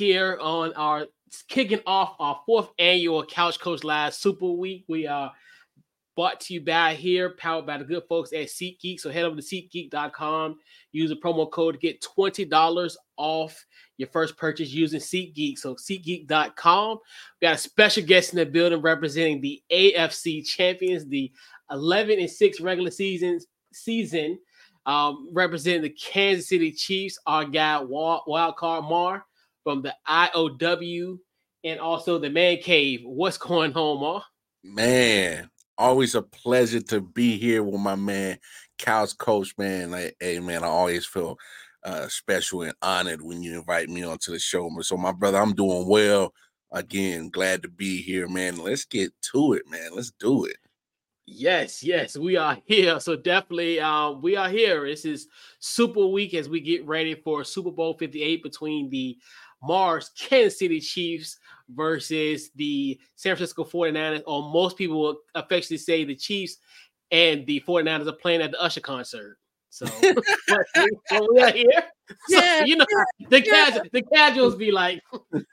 here on our kicking off our fourth annual Couch Coach Live Super Week. We are brought to you by here, powered by the good folks at SeatGeek. So head over to SeatGeek.com, use the promo code to get $20 off your first purchase using SeatGeek. So SeatGeek.com. We got a special guest in the building representing the AFC champions, the 11 and 6 regular seasons season um, representing the Kansas City Chiefs, our guy Wild, Card Mar from the IOW and also the Man Cave. What's going on, Mar? Man, always a pleasure to be here with my man, Couch Coach. Man, like, hey man, I always feel uh, special and honored when you invite me onto the show. So, my brother, I'm doing well. Again, glad to be here, man. Let's get to it, man. Let's do it. Yes, yes, we are here. So definitely, um, we are here. This is Super Week as we get ready for Super Bowl 58 between the Mars Kansas City Chiefs versus the San Francisco 49ers, or most people will affectionately say the Chiefs and the 49ers are playing at the Usher concert. So, we are here. So, yeah, you know, the casual, the casuals be like,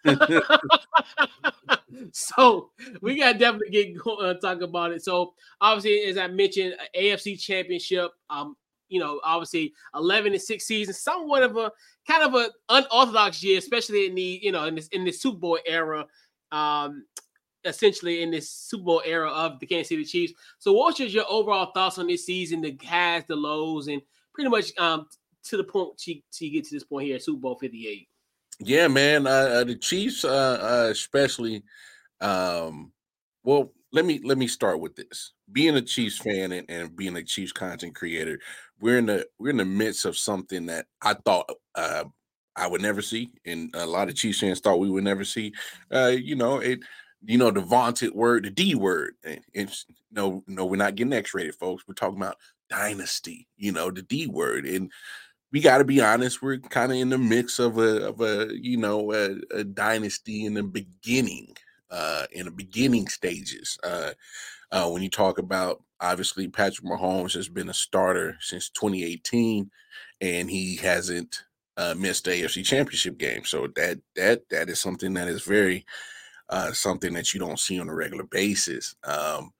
so we got definitely get going, uh, talk about it. So obviously, as I mentioned, AFC Championship. Um, you know, obviously, eleven and six seasons, somewhat of a kind of a unorthodox year, especially in the you know in this in the Super Bowl era. Um, essentially in this Super Bowl era of the Kansas City Chiefs. So, what's your, your overall thoughts on this season, the highs, the lows, and pretty much um, to the point to, to get to this point here, at Super Bowl 58? Yeah, man. Uh, uh, the Chiefs, uh, uh, especially. Um, well, let me let me start with this. Being a Chiefs fan and, and being a Chiefs content creator, we're in the we're in the midst of something that I thought uh, I would never see, and a lot of Chiefs fans thought we would never see. Uh, you know, it you know the vaunted word, the D word. It's no, no, we're not getting X-rated, folks. We're talking about dynasty. You know, the D word, and we got to be honest. We're kind of in the mix of a of a you know a, a dynasty in the beginning, uh, in the beginning stages. Uh, uh, when you talk about obviously Patrick Mahomes has been a starter since 2018, and he hasn't uh, missed the AFC Championship game. So that that that is something that is very uh, something that you don't see on a regular basis. Um,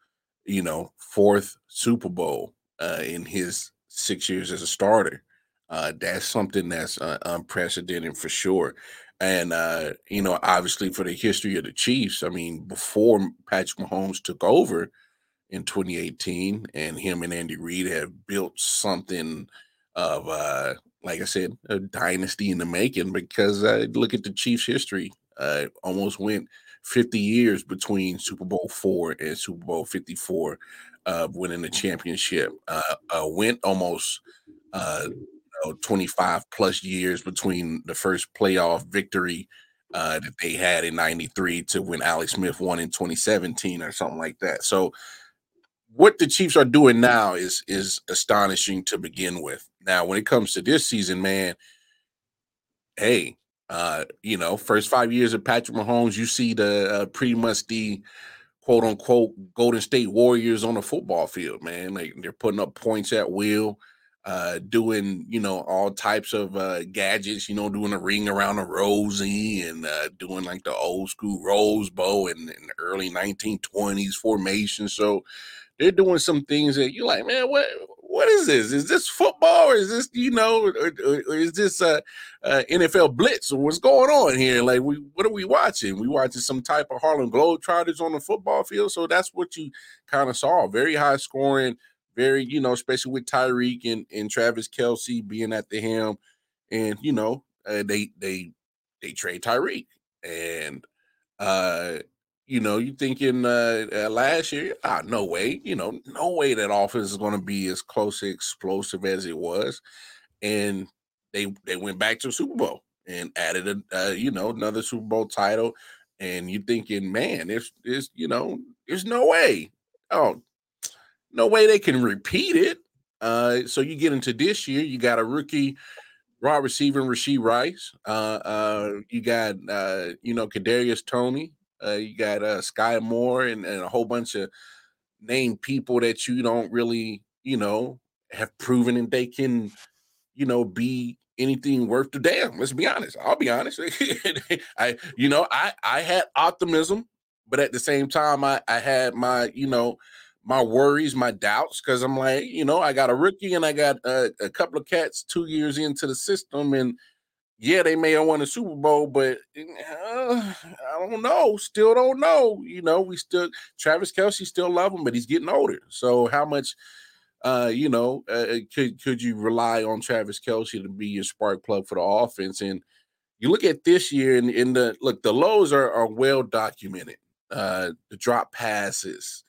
you know, fourth Super Bowl uh, in his six years as a starter. Uh, that's something that's uh, unprecedented for sure. And, uh, you know, obviously for the history of the Chiefs, I mean, before Patrick Mahomes took over in 2018 and him and Andy Reid have built something of, uh, like I said, a dynasty in the making because uh, look at the Chiefs' history. Uh, almost went 50 years between Super Bowl four and Super Bowl 54 uh, winning the championship. Uh, uh, went almost uh, know, 25 plus years between the first playoff victory uh, that they had in 93 to when Alex Smith won in 2017 or something like that. So what the Chiefs are doing now is is astonishing to begin with. Now, when it comes to this season, man, hey, uh, you know, first five years of Patrick Mahomes, you see the uh, pretty much the quote unquote Golden State Warriors on the football field, man. Like they're putting up points at will, uh, doing you know all types of uh, gadgets, you know, doing a ring around a rosy and uh, doing like the old school Rose bow in, in the early 1920s formation. So they're doing some things that you're like, man, what what is this? Is this football or is this, you know, or, or, or is this uh, uh, NFL blitz or what's going on here? Like, we what are we watching? We watching some type of Harlem Globetrotters on the football field. So that's what you kind of saw. Very high scoring, very, you know, especially with Tyreek and, and Travis Kelce being at the helm. And, you know, uh, they they they trade Tyreek. And uh you know, you thinking uh, uh, last year, ah, no way, you know, no way that offense is going to be as close explosive as it was, and they they went back to Super Bowl and added a uh, you know another Super Bowl title, and you thinking, man, there's there's you know there's no way, oh, no way they can repeat it. Uh, so you get into this year, you got a rookie raw receiver Rashee Rice. Uh, uh, you got uh, you know Kadarius Toney. uh, you got uh, Skyy Moore and, and a whole bunch of named people that you don't really, you know, have proven that they can, you know, be anything worth the damn. Let's be honest. I'll be honest. I, you know, I I had optimism, but at the same time, I I had my, you know, my worries, my doubts, because I'm like, you know, I got a rookie and I got a, a couple of cats two years into the system, and yeah, they may have won a Super Bowl, but uh, I don't know. Still don't know. You know, we still Travis Kelce still love him, but he's getting older. So how much, uh, you know, uh, uh, could could you rely on Travis Kelce to be your spark plug for the offense? And you look at this year, and in the look, the lows are are well documented. Uh, the drop passes,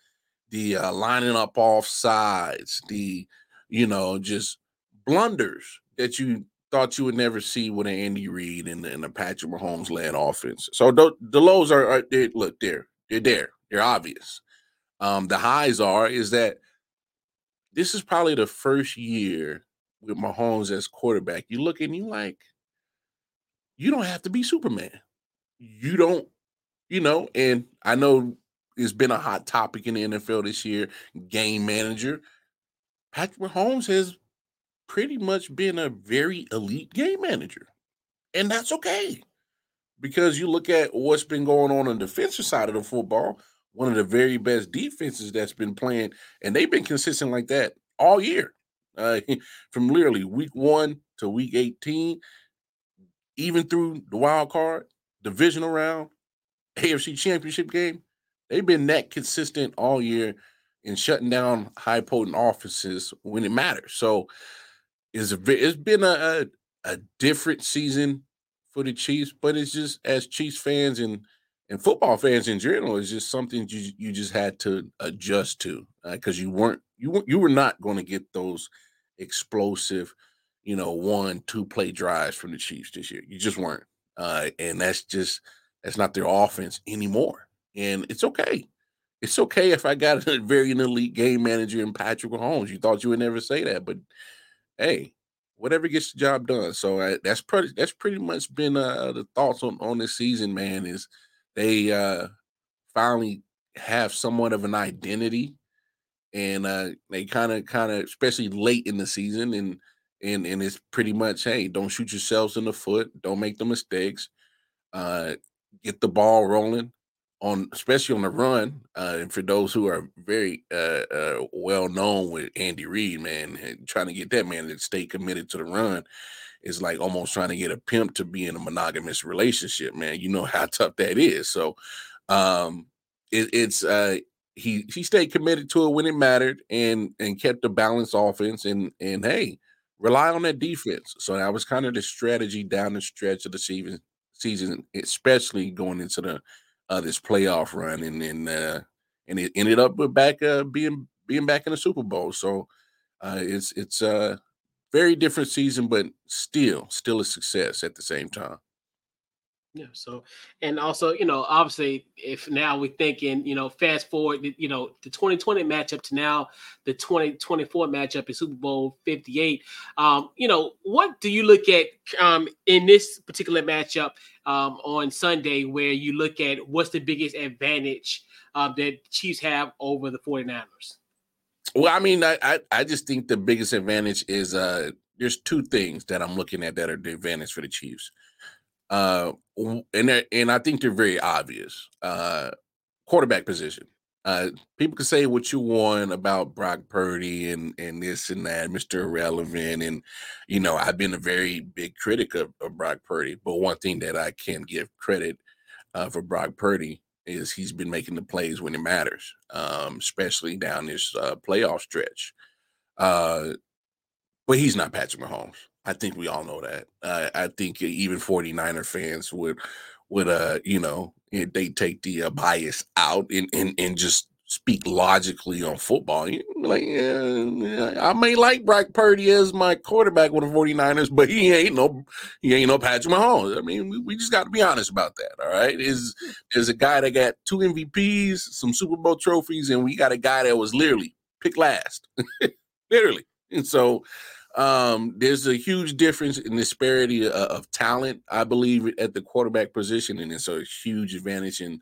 the uh, lining up off sides, the you know just blunders that you thought you would never see with an Andy Reid and, and a Patrick Mahomes led offense. So the, the lows are, are they, look there, they're there, they're obvious. Um, the highs are is that this is probably the first year with Mahomes as quarterback. You look and you like, you don't have to be Superman. You don't, you know, and I know it's been a hot topic in the NFL this year, game manager. Patrick Mahomes has pretty much been a very elite game manager. And that's okay. Because you look at what's been going on on the defensive side of the football, one of the very best defenses that's been playing, and they've been consistent like that all year. Uh, from literally week one to week 18, even through the wild card, divisional round, AFC championship game, they've been that consistent all year in shutting down high potent offenses when it matters. So it's it's been a, a, a different season for the Chiefs, but it's just as Chiefs fans and and football fans in general, it's just something you you just had to adjust to because uh, you weren't you you were not going to get those explosive, you know, one two play drives from the Chiefs this year. You just weren't, uh, and that's just that's not their offense anymore. And it's okay. It's okay if I got a very elite game manager in Patrick Holmes. You thought you would never say that, but hey, whatever gets the job done. So uh, that's pretty that's pretty much been uh, the thoughts on on this season, man. Is they uh finally have somewhat of an identity, and uh they kind of kind of especially late in the season, and and and it's pretty much hey, don't shoot yourselves in the foot, don't make the mistakes, uh, get the ball rolling on especially on the run, uh, and for those who are very uh, uh, well known with Andy Reid, man, trying to get that man to stay committed to the run is like almost trying to get a pimp to be in a monogamous relationship, man. You know how tough that is. So, um, it, it's uh, he he stayed committed to it when it mattered and and kept the balanced offense and and hey, rely on that defense. So that was kind of the strategy down the stretch of the season, season, especially going into the uh, this playoff run, and and uh, and it ended up with back uh, being being back in the Super Bowl. So uh, it's it's a very different season, but still still a success at the same time. Yeah. So, and also, you know, obviously, if now we're thinking, you know, fast forward, you know, the 2020 matchup to now the 2024 matchup in Super Bowl 58. Um, you know, what do you look at um, in this particular matchup um, on Sunday where you look at what's the biggest advantage uh, that Chiefs have over the 49ers? Well, I mean, I, I, I just think the biggest advantage is uh, there's two things that I'm looking at that are the advantage for the Chiefs. Uh, and and I think they're very obvious. Uh, quarterback position. Uh, people can say what you want about Brock Purdy and and this and that, Mr. Irrelevant, and you know I've been a very big critic of, of Brock Purdy. But one thing that I can give credit uh, for Brock Purdy is he's been making the plays when it matters, um, especially down this uh, playoff stretch. Uh, but he's not Patrick Mahomes. I think we all know that. Uh, I think even 49er fans would would uh you know eh, they take the uh, bias out and, and and just speak logically on football. Like I may like Brock Purdy as my quarterback with the 49ers, but he ain't no he ain't no Patrick Mahomes. I mean, we, we just got to be honest about that. All right, is is a guy that got two MVPs, some Super Bowl trophies, and we got a guy that was literally picked last, literally. And so um, there's a huge difference in disparity of, of, talent, I believe, at the quarterback position, and it's a huge advantage in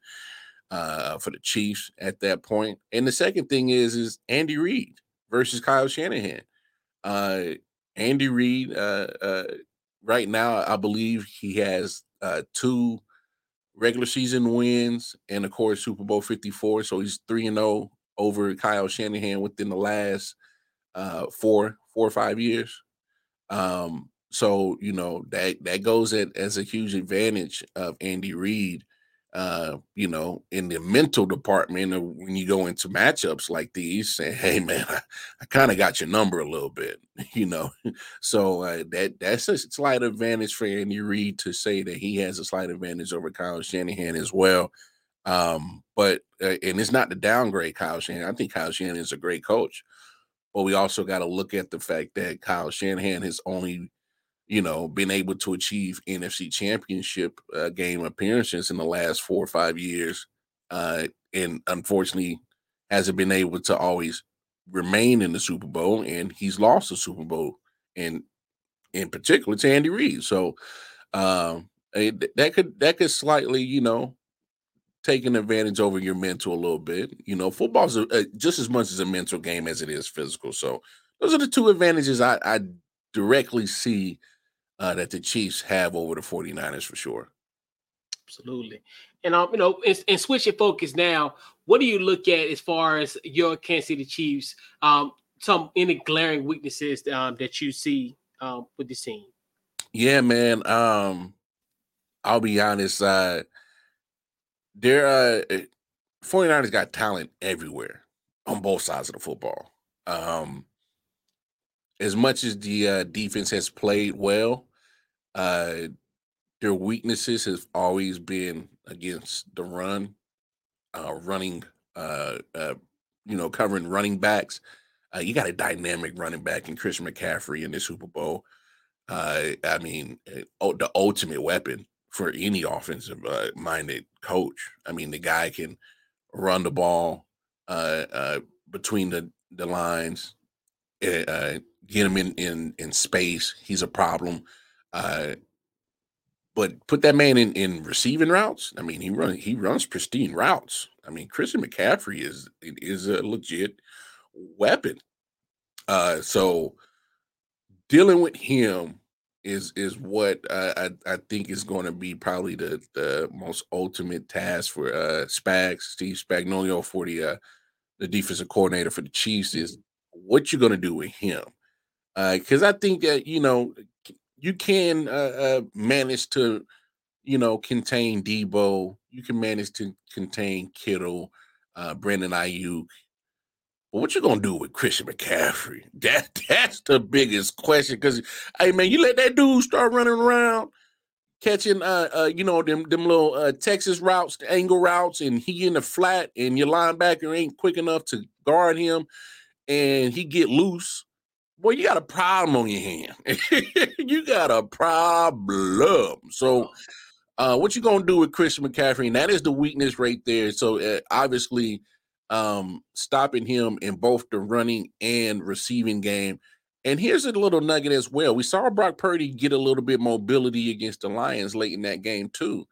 uh, for the Chiefs at that point. And the second thing is is Andy Reid versus Kyle Shanahan. Uh, Andy Reid uh, uh, right now, I believe he has uh, two regular season wins and of course Super Bowl 54. So he's 3 and 0 over Kyle Shanahan within the last uh, four, four or five years. Um, so you know that that goes at, as a huge advantage of Andy Reid uh, you know, in the mental department, when you go into matchups like these, say, "Hey, man, I, I kind of got your number a little bit," you know. So uh, that that's a slight advantage for Andy Reid to say that he has a slight advantage over Kyle Shanahan as well. Um, but uh, and it's not to downgrade Kyle Shanahan. I think Kyle Shanahan is a great coach, but we also got to look at the fact that Kyle Shanahan has only you know, been able to achieve NFC championship uh, game appearances in the last four or five years. Uh, and unfortunately, hasn't been able to always remain in the Super Bowl. And he's lost the Super Bowl, and in particular to Andy Reid. So um, that could that could slightly, you know, take an advantage over your mental a little bit. You know, football's a, a, just as much as a mental game as it is physical. So those are the two advantages I, I directly see uh, that the Chiefs have over the 49ers for sure. Absolutely. And um, you know, and, and switching focus now, what do you look at as far as your Kansas City Chiefs? Um, some any glaring weaknesses um, that you see um, with the team? Yeah, man. Um, I'll be honest. Uh, there, uh, 49ers got talent everywhere on both sides of the football. Um, as much as the uh, defense has played well, uh, their weaknesses has always been against the run, uh, running, uh, uh, you know, covering running backs. Uh, you got a dynamic running back in Chris McCaffrey in the Super Bowl. Uh, I mean, uh, the ultimate weapon for any offensive uh, minded coach. I mean, the guy can run the ball uh, uh, between the, the lines, eh, uh, get him in in in space. He's a problem. Uh, but put that man in in receiving routes. I mean, he run he runs pristine routes. I mean, Christian McCaffrey is is a legit weapon. Uh, so dealing with him is is what I I think is going to be probably the the most ultimate task for uh Spags Steve Spagnuolo for the uh the defensive coordinator for the Chiefs is what you're going to do with him because uh, I think that you know you can uh, uh, manage to you know contain Deebo, you can manage to contain Kittle, uh, Brandon Aiyuk. But what you gonna do with Christian McCaffrey? That that's the biggest question. Because hey man, you let that dude start running around catching uh, uh you know them them little uh Texas routes, the angle routes, and he in the flat, and your linebacker ain't quick enough to guard him, and he get loose boy, you got a problem on your hand. you got a problem. So, uh, what you gonna do with Christian McCaffrey? And that is the weakness right there. So, uh, obviously, um, stopping him in both the running and receiving game. And here's a little nugget as well. We saw Brock Purdy get a little bit mobility against the Lions late in that game too.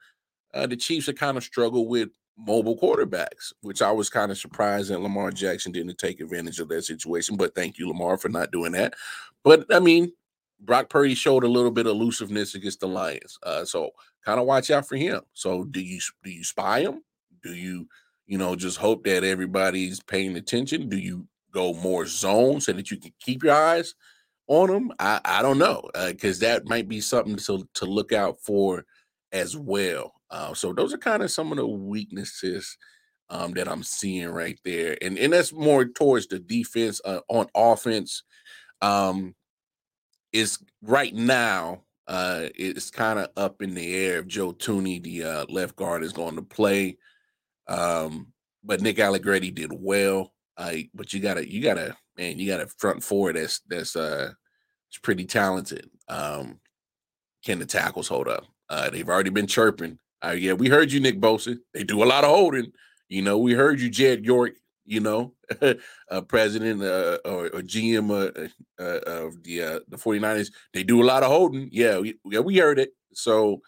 Uh, the Chiefs have kind of struggled with mobile quarterbacks, which I was kind of surprised that Lamar Jackson didn't take advantage of that situation. But thank you, Lamar, for not doing that. But I mean, Brock Purdy showed a little bit of elusiveness against the Lions, uh, so kind of watch out for him. So do you do you spy him? Do you you know just hope that everybody's paying attention? Do you go more zone so that you can keep your eyes on them? I I don't know because uh, that might be something to to look out for as well. Uh, so those are kind of some of the weaknesses um, that I'm seeing right there, and and that's more towards the defense. Uh, on offense, um, is right now uh, it's kind of up in the air if Joe Thuney, the uh, left guard, is going to play. Um, but Nick Allegretti did well. Uh, but you gotta, you gotta, man, you got a front four that's that's uh, it's pretty talented. Um, can the tackles hold up? Uh, they've already been chirping uh, yeah, we heard you, Nick Bosa. They do a lot of holding. You know, we heard you, Jed York. You know, uh, president uh, or, or, GM uh, uh, of the uh, the 49ers. They do a lot of holding. Yeah, we, yeah, we heard it. So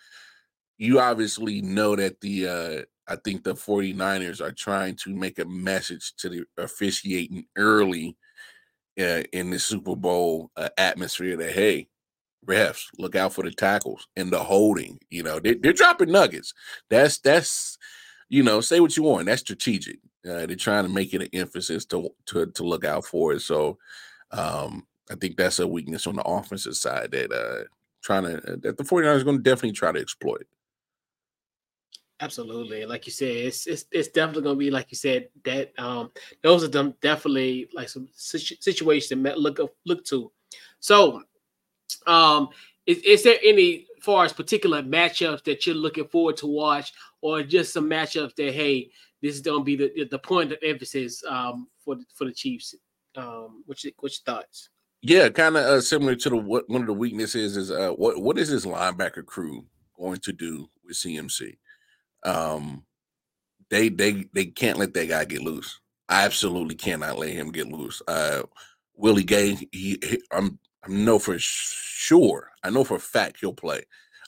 you obviously know that the uh, I think the 49ers are trying to make a message to the officiating early uh, in the Super Bowl uh, atmosphere that hey, refs, look out for the tackles and the holding. You know, they, are dropping nuggets. That's that's you know, say what you want. That's strategic. Uh, they're trying to make it an emphasis to to to look out for it. So um, I think that's a weakness on the offensive side that uh trying to uh, that the 49ers are going to definitely try to exploit. Absolutely. Like you said, it's it's, it's definitely going to be like you said that um those are them definitely like some situ- situations to look look to. So, um is, is there any far as particular matchups that you're looking forward to watch or just some matchups that hey, this is going to be the the point of emphasis um for for the Chiefs? Um what's your, what's your thoughts? Yeah, kind of uh, similar to the what one of the weaknesses is uh what what is this linebacker crew going to do with CMC? Um, they they they can't let that guy get loose. I absolutely cannot let him get loose. Uh, Willie Gay, he, he I'm I know for sure, I know for a fact he'll play.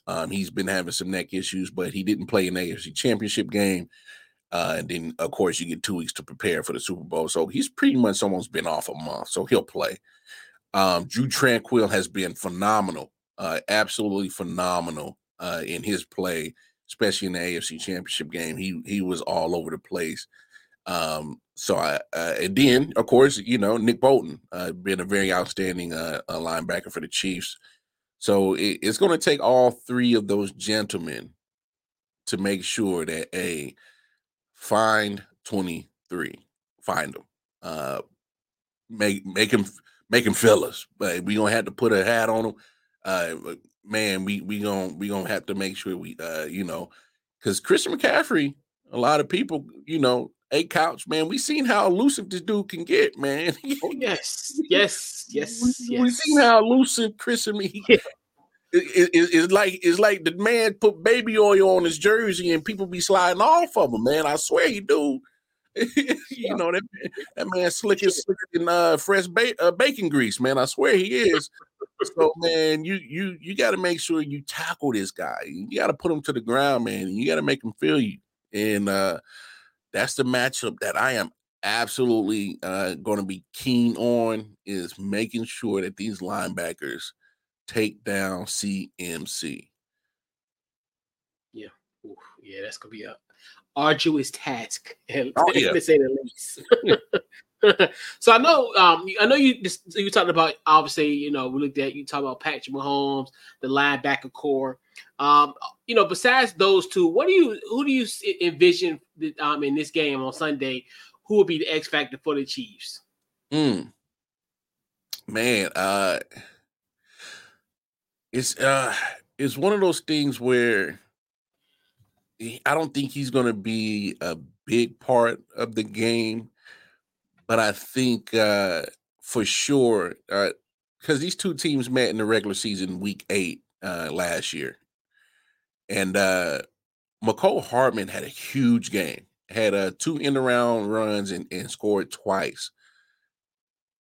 Um, he's been having some neck issues, but he didn't play in the AFC Championship game. Uh, and then, of course, you get two weeks to prepare for the Super Bowl. So he's pretty much almost been off a month. So he'll play. Um, Drue Tranquill has been phenomenal, uh, absolutely phenomenal uh, in his play especially in the AFC Championship game. He he was all over the place. Um, so I uh, and then of course you know Nick Bolton uh, been a very outstanding uh, linebacker for the Chiefs. So it, it's going to take all three of those gentlemen to make sure that a find twenty three, find them, uh, make make him make him fellas. But we gonna have to put a hat on them. Uh, man, we we gonna we gonna have to make sure we uh you know because Christian McCaffrey, a lot of people, you know, a couch, man. We seen how elusive this dude can get, man. oh, yes, yes, yes, we, yes. We seen how elusive Christian. He, yeah. it, it, it's like it's like the man put baby oil on his jersey and people be sliding off of him, man. I swear he do. you know that that man slick as slicker than uh, fresh ba- uh, bacon grease, man. I swear he is so man, you you you got to make sure you tackle this guy. You got to put him to the ground, man. You got to make him feel you, and uh, that's the matchup that I am absolutely uh, going to be keen on. Is making sure that these linebackers take down CMC. Yeah, Ooh, yeah, that's gonna be a arduous task, oh, yeah. to say the least. so I know, um, I know you you talked about obviously, you know, we looked at you talk about Patrick Mahomes, the linebacker core. Um, you know, besides those two, what do you who do you envision um in this game on Sunday? Who will be the X factor for the Chiefs? Hmm. Man, uh, it's uh, it's one of those things where I don't think he's going to be a big part of the game but I think uh, for sure, because uh, these two teams met in the regular season week eight uh, last year, and uh, Mecole Hardman had a huge game, had uh, two in around runs and, and scored twice.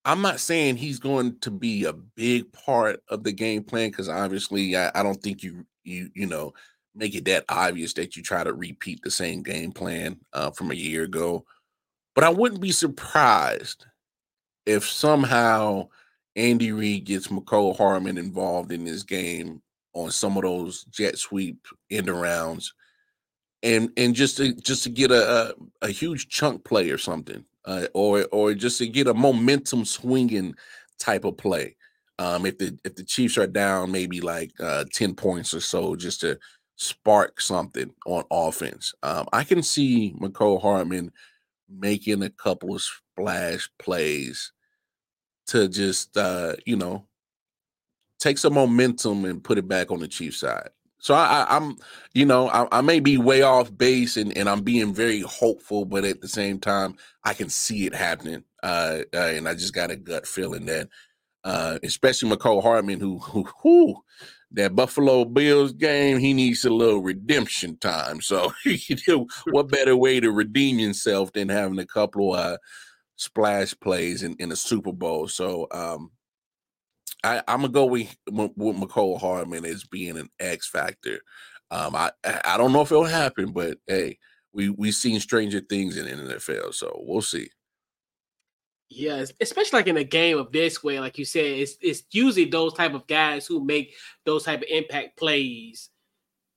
I'm not saying he's going to be a big part of the game plan because obviously I, I, don't think you you you know make it that obvious that you try to repeat the same game plan uh, from a year ago. But I wouldn't be surprised if somehow Andy Reid gets Mecole Hardman involved in this game on some of those jet sweep end rounds, and and just to just to get a a, a huge chunk play or something, uh, or or just to get a momentum swinging type of play. Um, if the if the Chiefs are down maybe like uh, ten points or so, just to spark something on offense. Um, I can see Mecole Hardman making a couple of splash plays to just uh, you know take some momentum and put it back on the Chiefs side. So I, I, am you know, I, I, may be way off base and, and I'm being very hopeful, but at the same time, I can see it happening. Uh, uh and I just got a gut feeling that, uh, especially Mecole Hardman, who, who, who that Buffalo Bills game, he needs a little redemption time. So, what better way to redeem yourself than having a couple of uh, splash plays in, in the Super Bowl? So, um, I, am gonna go with, with Mecole Hardman as being an X factor. Um, I I don't know if it'll happen, but hey, we we've seen stranger things in the NFL, so we'll see. Yes, especially like in a game of this way, like you said, it's it's usually those type of guys who make those type of impact plays.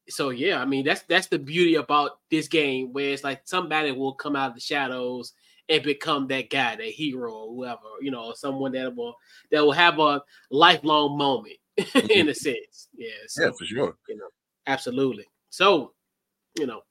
So yeah, I mean that's that's the beauty about this game, where it's like somebody will come out of the shadows and become that guy, that hero, or whoever, you know, someone that will that will have a lifelong moment in Mm-hmm. a sense. Yeah, so, yeah, for sure. you know, absolutely. So, you know,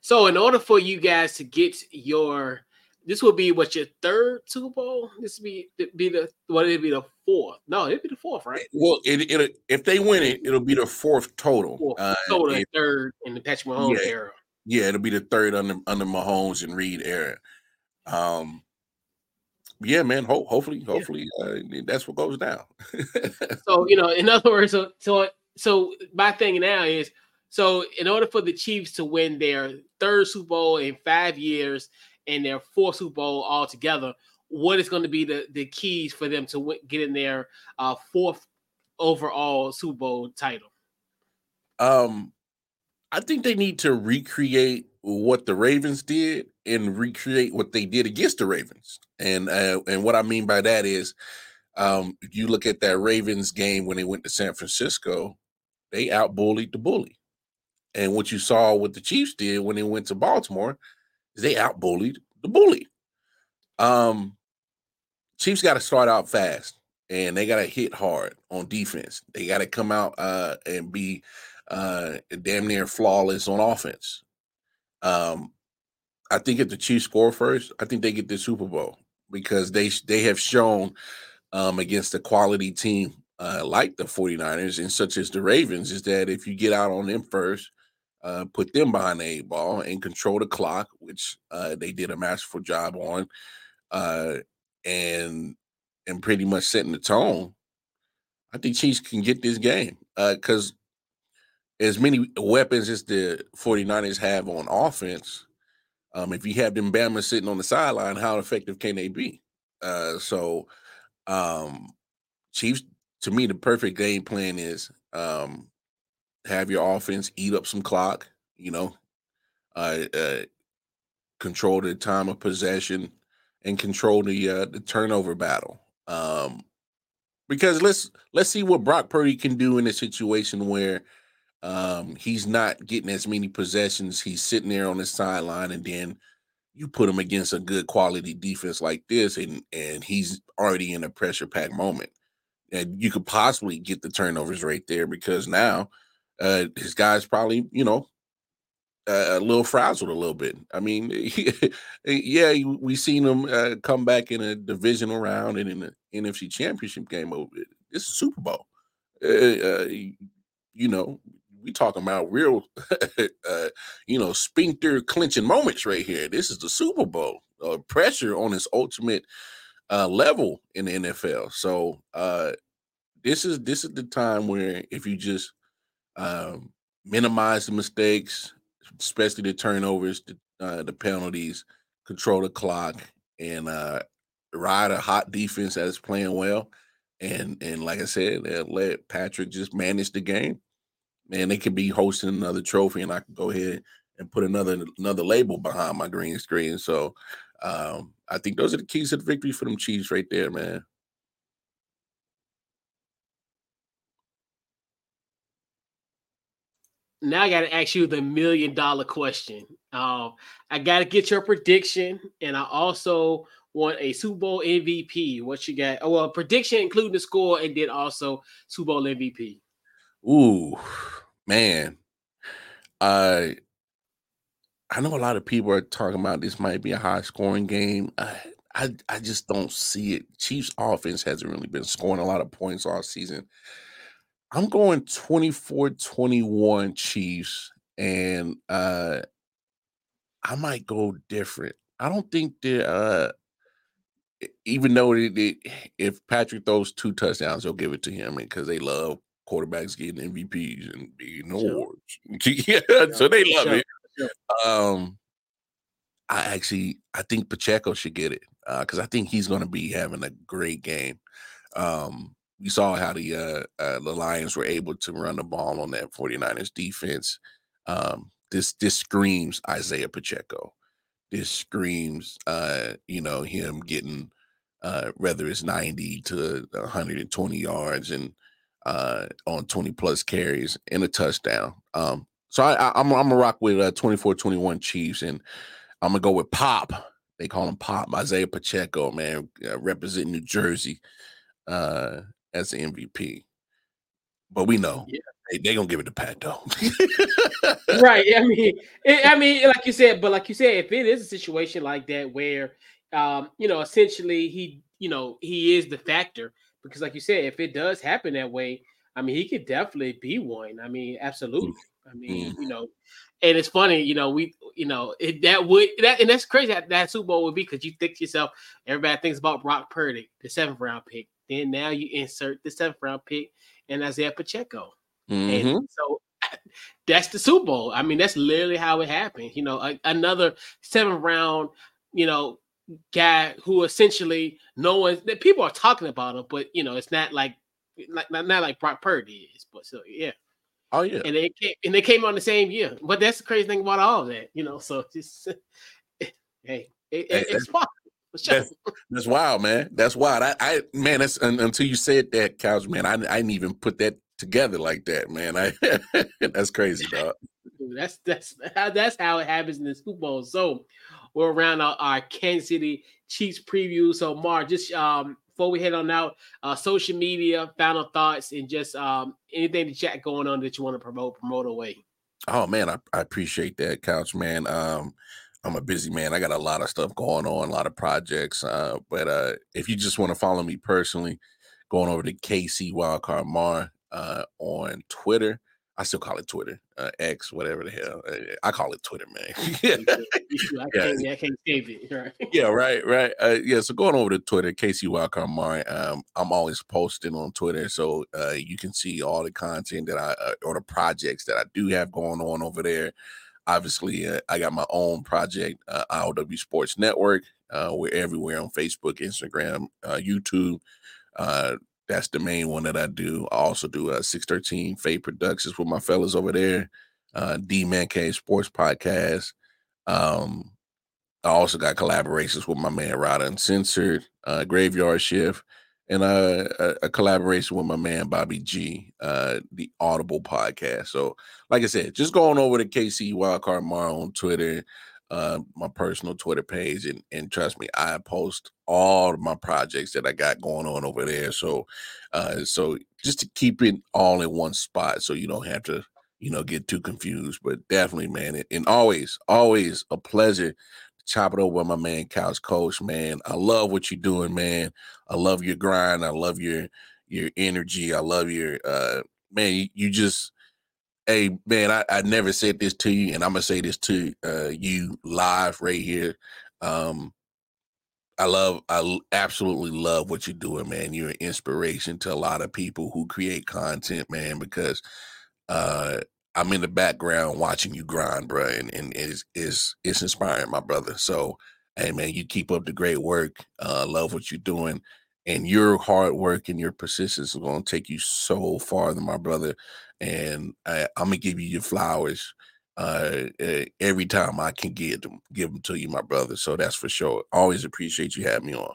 so in order for you guys to get your this will be what your third Super Bowl. This will be be the what it'd be the fourth. No, it'd be the fourth, right? Well, it, it if they win it, it'll be the fourth total. Fourth. Uh, the it- third in the Patrick Mahomes Yeah. era. yeah, it'll be the third under under Mahomes and Reid era. Um, yeah, man. Ho- hopefully, hopefully, uh, that's what goes down. So you know, in other words, so so so my thing now is so in order for the Chiefs to win their third Super Bowl in five years and their fourth Super Bowl all together, what is going to be the the keys for them to win, get in their uh, fourth overall Super Bowl title? um, I think they need to recreate what the Ravens did and recreate what they did against the Ravens. And uh, and what I mean by that is, um, you look at that Ravens game when they went to San Francisco, they outbullied the bully. And what you saw what the Chiefs did when they went to Baltimore they outbullied the bully. Um, Chiefs got to start out fast and they got to hit hard on defense. They got to come out uh, and be uh, damn near flawless on offense. Um, I think if the Chiefs score first, I think they get the Super Bowl because they they have shown um, against a quality team uh, like the 49ers and such as the Ravens is that if you get out on them first, uh, put them behind the eight ball and control the clock, which uh, they did a masterful job on, uh, and and pretty much setting the tone. I think Chiefs can get this game because as many weapons as the 49ers have on offense, um, if you have them Bama sitting on the sideline, how effective can they be? Uh, so, um, Chiefs, to me, the perfect game plan is um, have your offense eat up some clock, you know, uh, uh, control the time of possession and control the uh, the turnover battle. Um, because let's let's see what Brock Purdy can do in a situation where um, he's not getting as many possessions. He's sitting there on the sideline, and then you put him against a good quality defense like this, and and he's already in a pressure pack moment. And you could possibly get the turnovers right there because now uh, his guys probably, you know, uh, a little frazzled a little bit. I mean, yeah, we seen him uh, come back in a divisional round and in the NFC Championship game. Over this is Super Bowl. Uh, uh, you know, we talking about real, uh, you know, sphincter clinching moments right here. This is the Super Bowl. Uh, pressure on its ultimate uh, level in the NFL. So uh, this is this is the time where if you just um, minimize the mistakes, especially the turnovers, the, uh, the penalties, control the clock, and uh, ride a hot defense that is playing well. And and like I said, let Patrick just manage the game. Man, they could be hosting another trophy, and I can go ahead and put another another label behind my green screen. So um, I think those are the keys to the victory for them Chiefs right there, man. Now I got to ask you the million dollar question. Um, I got to get your prediction, and I also want a Super Bowl MVP. What you got? Oh, well, prediction including the score, and then also Super Bowl MVP. Ooh, man. I I know a lot of people are talking about this might be a high scoring game. I, I I just don't see it. Chiefs offense hasn't really been scoring a lot of points all season. I'm going 24-21 Chiefs and uh I might go different. I don't think that uh even though they, they, if Patrick throws two touchdowns, they'll give it to him because they love quarterbacks getting MVPs and being Sure. awards. yeah, so they love Sure, it. sure. Um, I actually I think Pacheco should get it because I think he's going to be having a great game. Um, we saw how the uh, uh, the Lions were able to run the ball on that 49ers defense. Um, this this screams Isaiah Pacheco. this screams, uh, you know, him getting uh, whether it's 90 to 120 yards and uh, on 20 plus carries and a touchdown. Um, so I, I, am I'm, I'm gonna rock with uh, 24 21 Chiefs and I'm gonna go with Pop. They call him Pop, Isaiah Pacheco, man, uh, representing New Jersey uh, as the MVP. But we know yeah. they they gonna give it to Pat though. right. I mean, it, I mean, like you said, but like you said, if it is a situation like that where um, you know, essentially he, you know, he is the factor because, like you said, if it does happen that way, I mean, he could definitely be one. I mean, absolutely. I mean, mm. you know, and it's funny, you know, we, you know, it, that would that and that's crazy that, that Super Bowl would be because you think to yourself, everybody thinks about Brock Purdy, the seventh round pick. Then now you insert the seventh round pick and Isaiah Pacheco. Mm-hmm. And so that's the Super Bowl. I mean, that's literally how it happened. You know, a, another seventh round, you know, guy who essentially no one that people are talking about him, but you know, it's not like not, not like Brock Purdy is, but so yeah. Oh yeah. And they came and they came on the same year. But that's the crazy thing about all of that, you know. So just hey, it, hey it's possible. That's, that's wild, man. That's wild. I, I man, that's until you said that, Couch, man. I, I didn't even put that together like that, man. I that's crazy, dog. That's that's that's how it happens in this Bowl. So we're around our, our Kansas City Chiefs preview. So, Mark, just um, before we head on out, uh, social media, final thoughts, and just um, anything to chat going on that you want to promote, promote away. Oh man, I, I appreciate that, Couch man. Um, I'm a busy man. I got a lot of stuff going on, a lot of projects. Uh, but uh, if you just want to follow me personally, going over to KC Wildcard Mar uh, on Twitter. I still call it Twitter, uh, X, whatever the hell. Uh, I call it Twitter, man. I, can't, I can't save it. Right. Yeah, right, right. Uh, yeah, so going over to Twitter, KC Wildcard Mari, um, I'm always posting on Twitter, so uh, you can see all the content that I uh, or the projects that I do have going on over there. Obviously, uh, I got my own project, uh, IOW Sports Network. Uh, we're everywhere on Facebook, Instagram, uh, YouTube. Uh, that's the main one that I do. I also do uh, 613 Fade Productions with my fellas over there. D Man K Sports Podcast. Um, I also got collaborations with my man Rada Uncensored, Graveyard Shift, and uh, a, a, collaboration with my man Bobby G, uh, the Audible podcast. So, like I said, just going over to KC Wildcard Mar on Twitter, uh, my personal Twitter page, and and trust me, I post all my projects that I got going on over there. So, uh, so just to keep it all in one spot, so you don't have to, you know, get too confused. But definitely, man, and always, always a pleasure chop it over with my man Couch Coach. Man, I love what you're doing, man. I love your grind. I love your your energy. I love your uh, man. You, you just hey man, I, I never said this to you, and I'm gonna say this to uh, you live right here. Um, I love, I absolutely love what you're doing, man. You're an inspiration to a lot of people who create content, man. Because uh, I'm in the background watching you grind, bro, and, and it's, it's it's inspiring, my brother. So, hey, man, you keep up the great work. Uh, love what you're doing, and your hard work and your persistence is going to take you so far, my brother and I, am gonna give you your flowers uh, every time I can get them, give them to you, my brother. So that's for sure. Always appreciate you having me on.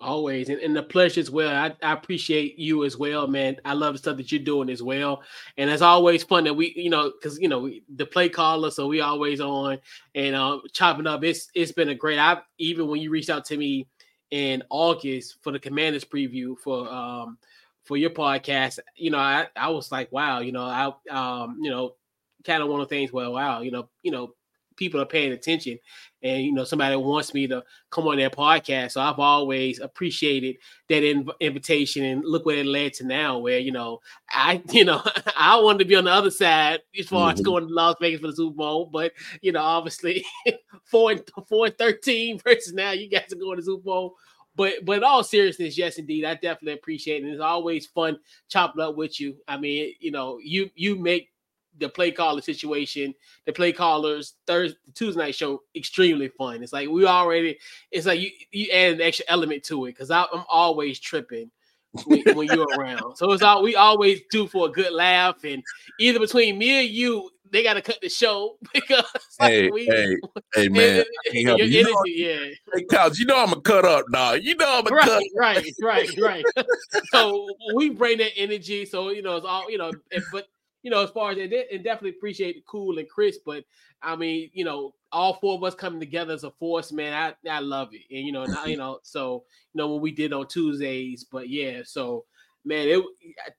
Always, and, and the pleasure as well. I, I appreciate you as well, man. I love the stuff that you're doing as well, and it's always fun that we, you know, because you know we, the play caller, so we always on and um, chopping up. It's it's been a great. I even when you reached out to me in August for the Commanders preview for um for your podcast, you know, I, I was like, wow, you know, I um, you know, kind of one of the things, well, wow, you know, you know, people are paying attention and you know somebody wants me to come on their podcast so i've always appreciated that inv- invitation and look where it led to now where you know i you know i wanted to be on the other side as far mm-hmm. as going to las vegas for the super bowl but you know obviously four and four and 13 versus now you guys are going to super bowl but but all seriousness, yes, indeed, I definitely appreciate it. It's always fun chopping up with you. I mean, you know, you you make the play caller situation, the play callers Thursday Tuesday night show extremely fun. It's like we already, it's like you you add an extra element to it because I'm always tripping when, when, you're around. So it's all we always do for a good laugh, and either between me and you, they got to cut the show because hey, we, hey, hey, man, your energy, know, yeah. Hey, Couch, you know I'm a cut up, dog. You know I'm a right, cut. Right, right, right. so we bring that energy. So you know, it's all you know. But you know, as far as it, it definitely appreciate Cool and Chris, but I mean, you know, all four of us coming together as a force, man. I I love it, and you know, now, you know, so you know what we did on Tuesdays, but yeah, so man, it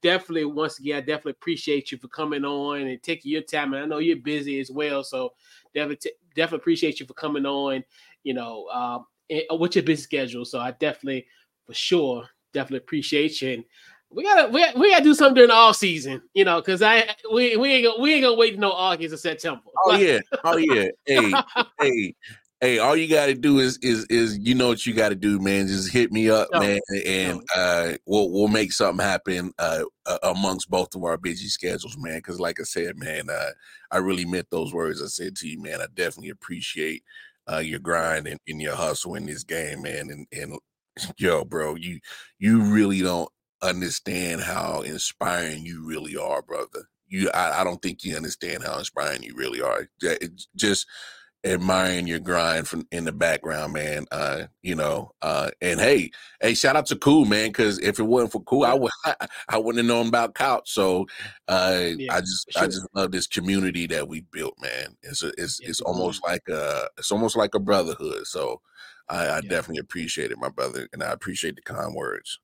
definitely once again, I definitely appreciate you for coming on and taking your time. And I know you're busy as well, so definitely definitely appreciate you for coming on. You know, um, and, uh, with your busy schedule, so I definitely for sure definitely appreciate you. And we gotta we, we gotta do something during the off season, you know, because I we we ain't gonna we ain't gonna wait know August or September. Oh yeah, oh yeah. hey, hey, hey, all you gotta do is is is you know what you gotta do, man. Just hit me up, no. man, and uh we'll we'll make something happen uh, uh amongst both of our busy schedules, man. Because like I said, man, uh I really meant those words I said to you, man. I definitely appreciate uh your grind and, and your hustle in this game, man. And and yo, bro, you you really don't understand how inspiring you really are, brother. You, I, I don't think you understand how inspiring you really are. Just admiring your grind from in the background, man. Uh, you know, uh, and hey, hey, shout out to Cool, man, because if it wasn't for Cool, I would I, I wouldn't have known about Couch. So, uh, yeah, I just sure. I just love this community that we built, man. It's a, it's yeah, it's almost like a it's almost like a brotherhood. So, I, I yeah. definitely appreciate it, my brother, and I appreciate the kind words.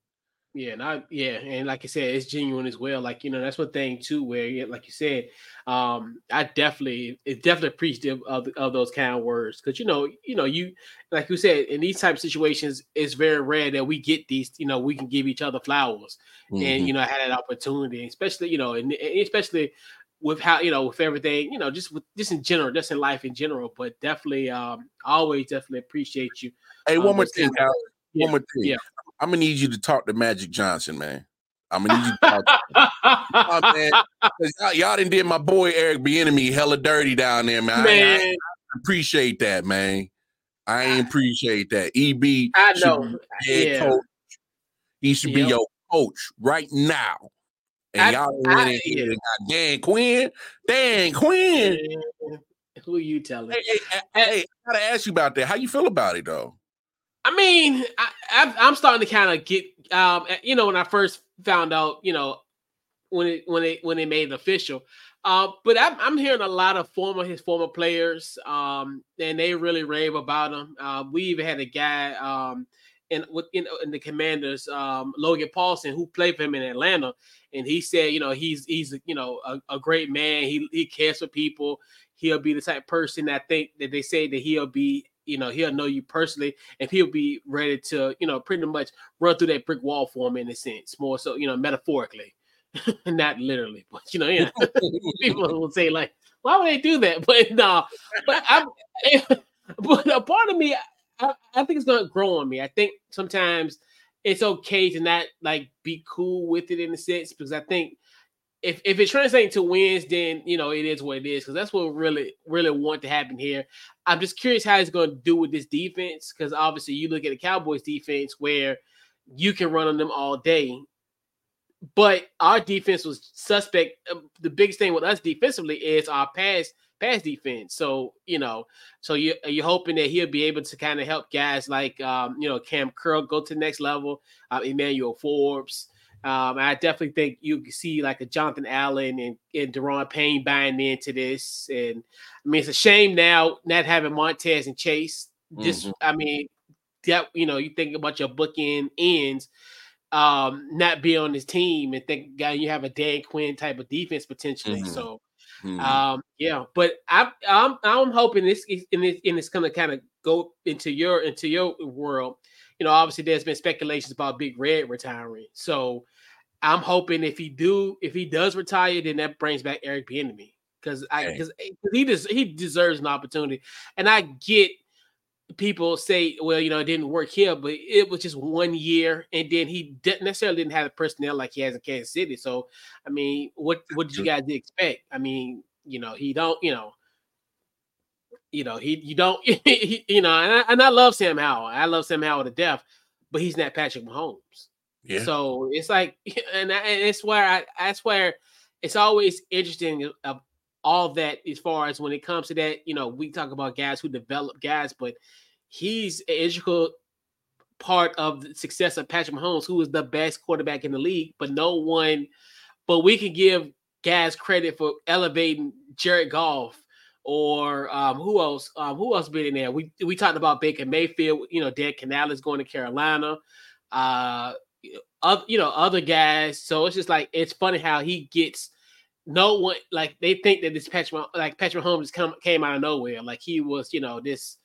Yeah, and I yeah, and like I said, it's genuine as well. Like you know, that's one thing too, where like you said, um, I definitely it definitely appreciative of of those kind of words because you know, you know, you like you said, in these type of situations, it's very rare that we get these. You know, we can give each other flowers, mm-hmm. and you know, I had that opportunity, especially you know, and, and especially with how you know with everything you know just with just in general just in life in general but definitely um I always definitely appreciate you hey um, one more thing. Yeah, one more thing yeah I'm gonna need you to talk to Magic Johnson, man. I'm gonna need you to talk to oh, man. Y'all, y'all didn't did my boy Eric Bieniemy hella dirty down there, man. man. I, I, appreciate that, man. I ain't appreciate that. EB, I know. yeah. coach. He should yep. be your coach right now. And I, y'all went in here and got Dan Quinn. Dan Quinn. Who you telling? Hey, hey, hey, I gotta ask you about that. How you feel about it though? I mean, I, am starting to kind of get, um, eh, you know, when I first found out, you know, when it when it when they made it official. Uh, but I'm, I'm hearing a lot of former his former players, um, and they really rave about him. Uh, we even had a guy um, in with in, the Commanders, um, Logan Paulsen, who played for him in Atlanta, and he said, you know, he's he's you know a, a great man. He he cares for people. He'll be the type of person that think that they say that he'll be you know he'll know you personally and he'll be ready to you know pretty much run through that brick wall for him in a sense more so you know metaphorically. Not literally but you know yeah. People will say like why would they do that? But no but i'm but a part of me I, I think it's gonna grow on me. I think sometimes it's okay to not like be cool with it in a sense because i think if if it translates to wins, then you know it is what it is because that's what we really really want to happen here. I'm just curious how it's going to do with this defense because obviously you look at the Cowboys defense where you can run on them all day, but our defense was suspect. Um, the biggest thing with us defensively is our pass pass defense. So you know, so you you're hoping that he'll be able to kind of help guys like um, you know Cam Curl go to the next level, uh, Emmanuel Forbes. Um, I definitely think you can see like a Jonathan Allen and, and Daron Payne buying into this. And I mean, it's a shame now not having Montez and Chase. This, mm-hmm. I mean, that you know, you think about your bookend ends, um, not be on this team and think guy you have a Dan Quinn type of defense potentially. Mm-hmm. So mm-hmm. um, yeah, but I I'm I'm hoping this in this in this gonna kind of go into your into your world. You know, obviously there's been speculations about Big Red retiring. So I'm hoping if he do, if he does retire, then that brings back Eric Bieniemy because I because eh, he des- he deserves an opportunity, and I get people say, well, you know, it didn't work here, but it was just one year, and then he didn't necessarily didn't have the personnel like he has in Kansas City. So, I mean, what what did you guys expect? I mean, you know, he don't, you know. You know, he you don't he, you know, and I, and I love Sam Howell. I love Sam Howell to death, but he's not Patrick Mahomes. Yeah. So it's like, and, and it's where I, that's where it's always interesting of all that as far as when it comes to that, you know, we talk about guys who develop guys, but he's an integral part of the success of Patrick Mahomes, who is the best quarterback in the league, but no one, but we can give guys credit for elevating Jared Goff or um, who else? Um, who else been in there? We we talked about Baker Mayfield. You know, Dan Canales going to Carolina. Uh, other, you know, other guys. So it's just like it's funny how he gets no one like they think that this Patrick like Patrick Mahomes come came out of nowhere. Like he was, you know, this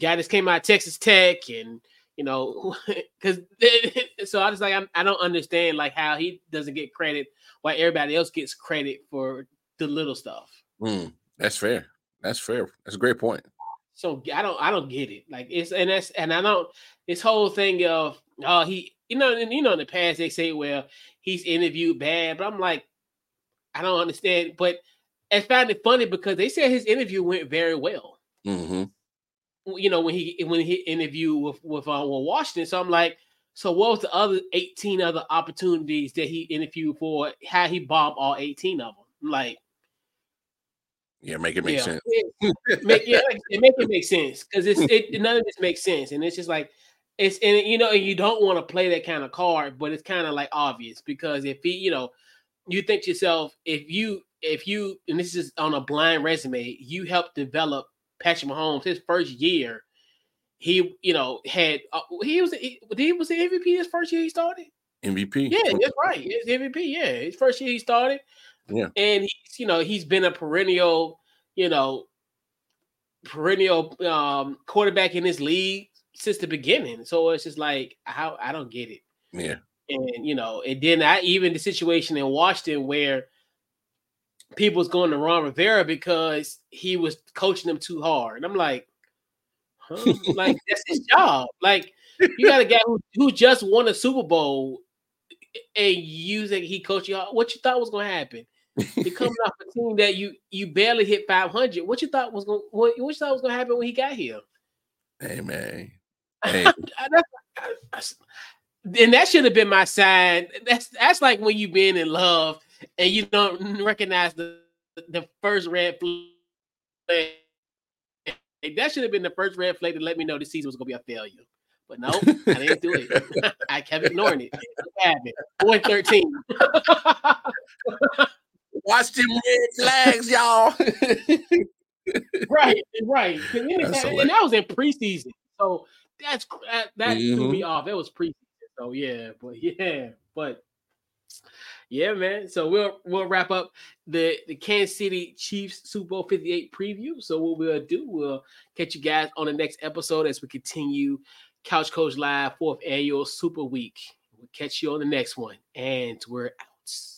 guy that came out of Texas Tech and you know, because so I just like I'm, I do not understand like how he doesn't get credit while everybody else gets credit for the little stuff. Mm, that's fair. That's fair. That's a great point. So I don't I don't get it. Like it's and that's and I don't this whole thing of oh he you know and you know in the past they say well he's interviewed bad, but I'm like I don't understand. But I found it funny because they said his interview went very well. Mm-hmm. You know when he when he interviewed with with, uh, with Washington, so I'm like, so what was the other 18 other opportunities that he interviewed for? How he bombed all 18 of them? like, yeah, make it make yeah. sense. make, yeah, it make it make sense because it's it none of this makes sense, and it's just like it's and you know, and you don't want to play that kind of card, but it's kind of like obvious because if he, you know, you think to yourself, if you if you and this is on a blind resume, you help develop Patrick Mahomes his first year. He, you know, had uh, he was he, he was the MVP his first year he started. MVP. Yeah, that's right. His MVP. Yeah, his first year he started. Yeah. And he's, you know, he's been a perennial, you know, perennial um quarterback in this league since the beginning. So it's just like how I don't get it. Yeah. And you know, and then I even the situation in Washington where people was going to Ron Rivera because he was coaching them too hard. And I'm like, huh? like that's his job. Like you got a guy who, who just won a Super Bowl and you think he coached you. What you thought was going to happen? You're coming off a team that you you barely hit 500. What you thought was going what, what you thought was going to happen when he got here? Hey man, hey. and that should have been my sign. That's that's like when you've been in love and you don't recognize the the first red flag. That should have been the first red flag to let me know the season was going to be a failure. But no, I didn't do it. I kept ignoring it. Boy, 13. Watch them red flags, y'all. right, right. And, and that was in preseason. So that's that, that mm-hmm. threw me off. It was preseason. So yeah, but yeah, but yeah, man. So we'll we'll wrap up the the Kansas City Chiefs Super Bowl 58 preview. So what we'll do, we'll catch you guys on the next episode as we continue Couch Coach Live fourth annual Super Week. We'll catch you on the next one, and we're out.